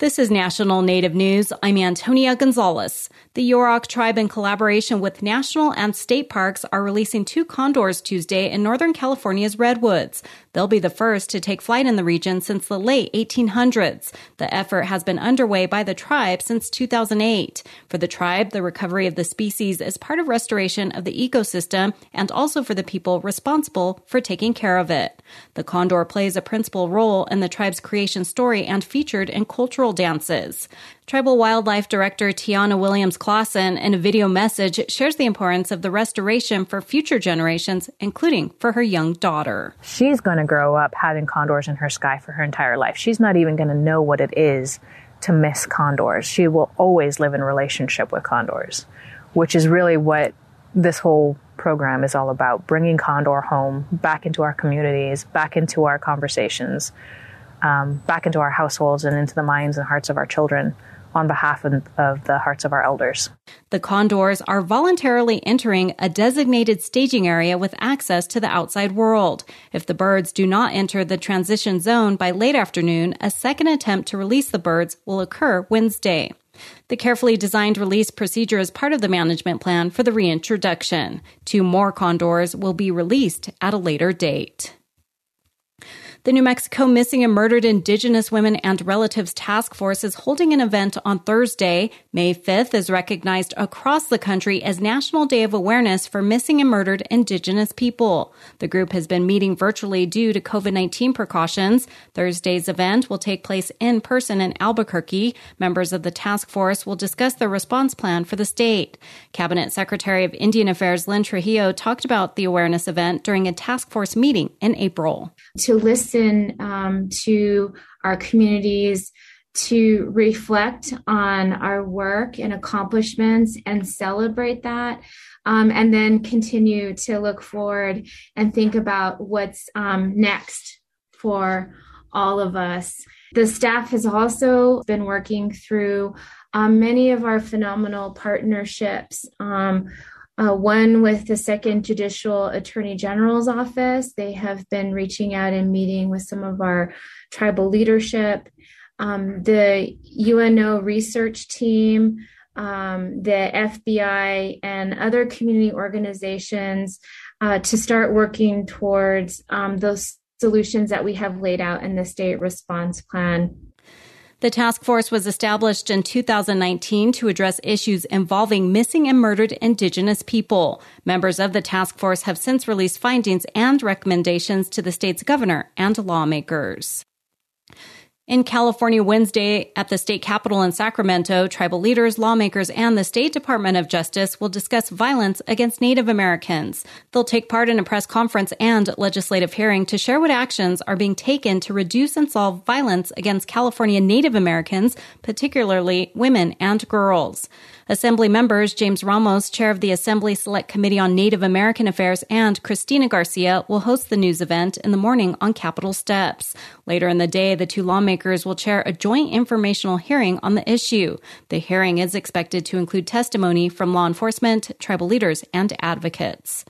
This is National Native News. I'm Antonia Gonzalez. The Yurok tribe, in collaboration with national and state parks, are releasing two condors Tuesday in Northern California's redwoods. They'll be the first to take flight in the region since the late 1800s. The effort has been underway by the tribe since 2008. For the tribe, the recovery of the species is part of restoration of the ecosystem and also for the people responsible for taking care of it. The condor plays a principal role in the tribe's creation story and featured in cultural dances. Tribal Wildlife Director Tiana Williams Claussen, in a video message, shares the importance of the restoration for future generations, including for her young daughter. She's going to grow up having condors in her sky for her entire life. She's not even going to know what it is to miss condors. She will always live in relationship with condors, which is really what this whole program is all about bringing condor home back into our communities, back into our conversations, um, back into our households, and into the minds and hearts of our children on behalf of, of the hearts of our elders. The condors are voluntarily entering a designated staging area with access to the outside world. If the birds do not enter the transition zone by late afternoon, a second attempt to release the birds will occur Wednesday. The carefully designed release procedure is part of the management plan for the reintroduction. Two more condors will be released at a later date. The New Mexico Missing and Murdered Indigenous Women and Relatives Task Force is holding an event on Thursday. May 5th is recognized across the country as National Day of Awareness for Missing and Murdered Indigenous People. The group has been meeting virtually due to COVID-19 precautions. Thursday's event will take place in person in Albuquerque. Members of the task force will discuss the response plan for the state. Cabinet Secretary of Indian Affairs Lynn Trujillo talked about the awareness event during a task force meeting in April. To listen um, to our communities, to reflect on our work and accomplishments and celebrate that. Um, and then continue to look forward and think about what's um, next for all of us. The staff has also been working through um, many of our phenomenal partnerships. Uh, one with the Second Judicial Attorney General's Office. They have been reaching out and meeting with some of our tribal leadership. Um, the UNO research team, um, the FBI, and other community organizations uh, to start working towards um, those solutions that we have laid out in the state response plan. The task force was established in 2019 to address issues involving missing and murdered Indigenous people. Members of the task force have since released findings and recommendations to the state's governor and lawmakers. In California Wednesday at the state capitol in Sacramento, tribal leaders, lawmakers, and the State Department of Justice will discuss violence against Native Americans. They'll take part in a press conference and legislative hearing to share what actions are being taken to reduce and solve violence against California Native Americans, particularly women and girls. Assembly members James Ramos, chair of the Assembly Select Committee on Native American Affairs, and Cristina Garcia will host the news event in the morning on Capitol steps. Later in the day, the two lawmakers will chair a joint informational hearing on the issue. The hearing is expected to include testimony from law enforcement, tribal leaders, and advocates.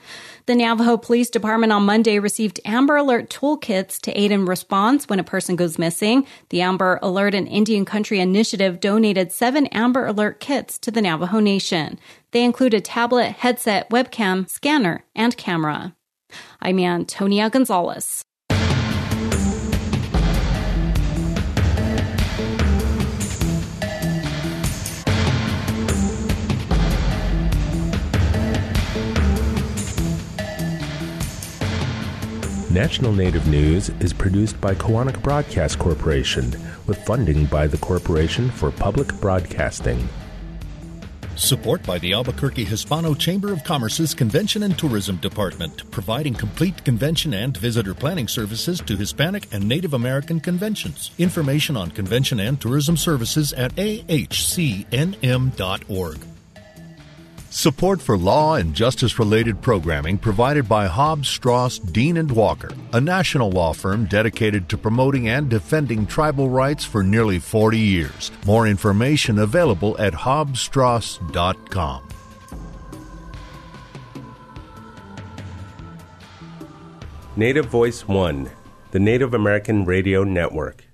The Navajo Police Department on Monday received Amber Alert toolkits to aid in response when a person goes missing. The Amber Alert and Indian Country Initiative donated seven Amber Alert kits to the Navajo Nation. They include a tablet, headset, webcam, scanner, and camera. I'm Antonia Gonzalez. National Native News is produced by Koahnic Broadcast Corporation with funding by the Corporation for Public Broadcasting. Support by the Albuquerque Hispano Chamber of Commerce's Convention and Tourism Department, providing complete convention and visitor planning services to Hispanic and Native American conventions. Information on convention and tourism services at ahcnm.org. Support for law and justice related programming provided by Hobbs, Strauss, Dean and Walker, a national law firm dedicated to promoting and defending tribal rights for nearly 40 years. More information available at hobbsstrauss.com. Native Voice One, the Native American Radio Network.